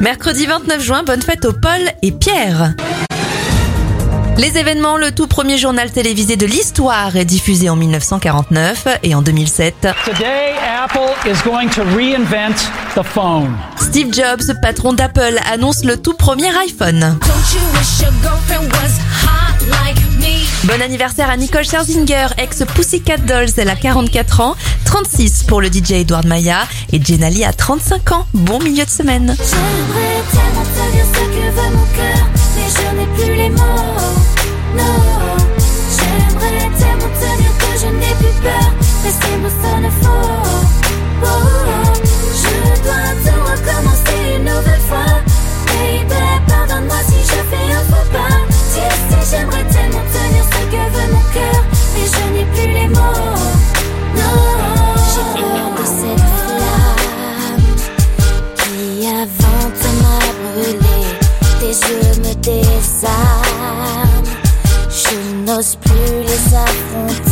Mercredi 29 juin, bonne fête aux Paul et Pierre. Les événements, le tout premier journal télévisé de l'histoire est diffusé en 1949 et en 2007. Today, Apple is going to reinvent the phone. Steve Jobs, patron d'Apple, annonce le tout premier iPhone. Bon anniversaire à Nicole Scherzinger, ex Pussycat Dolls, elle a 44 ans, 36 pour le DJ Edward Maya et Jenali a 35 ans. Bon milieu de semaine. Me désarment. Je n'ose plus les affronter,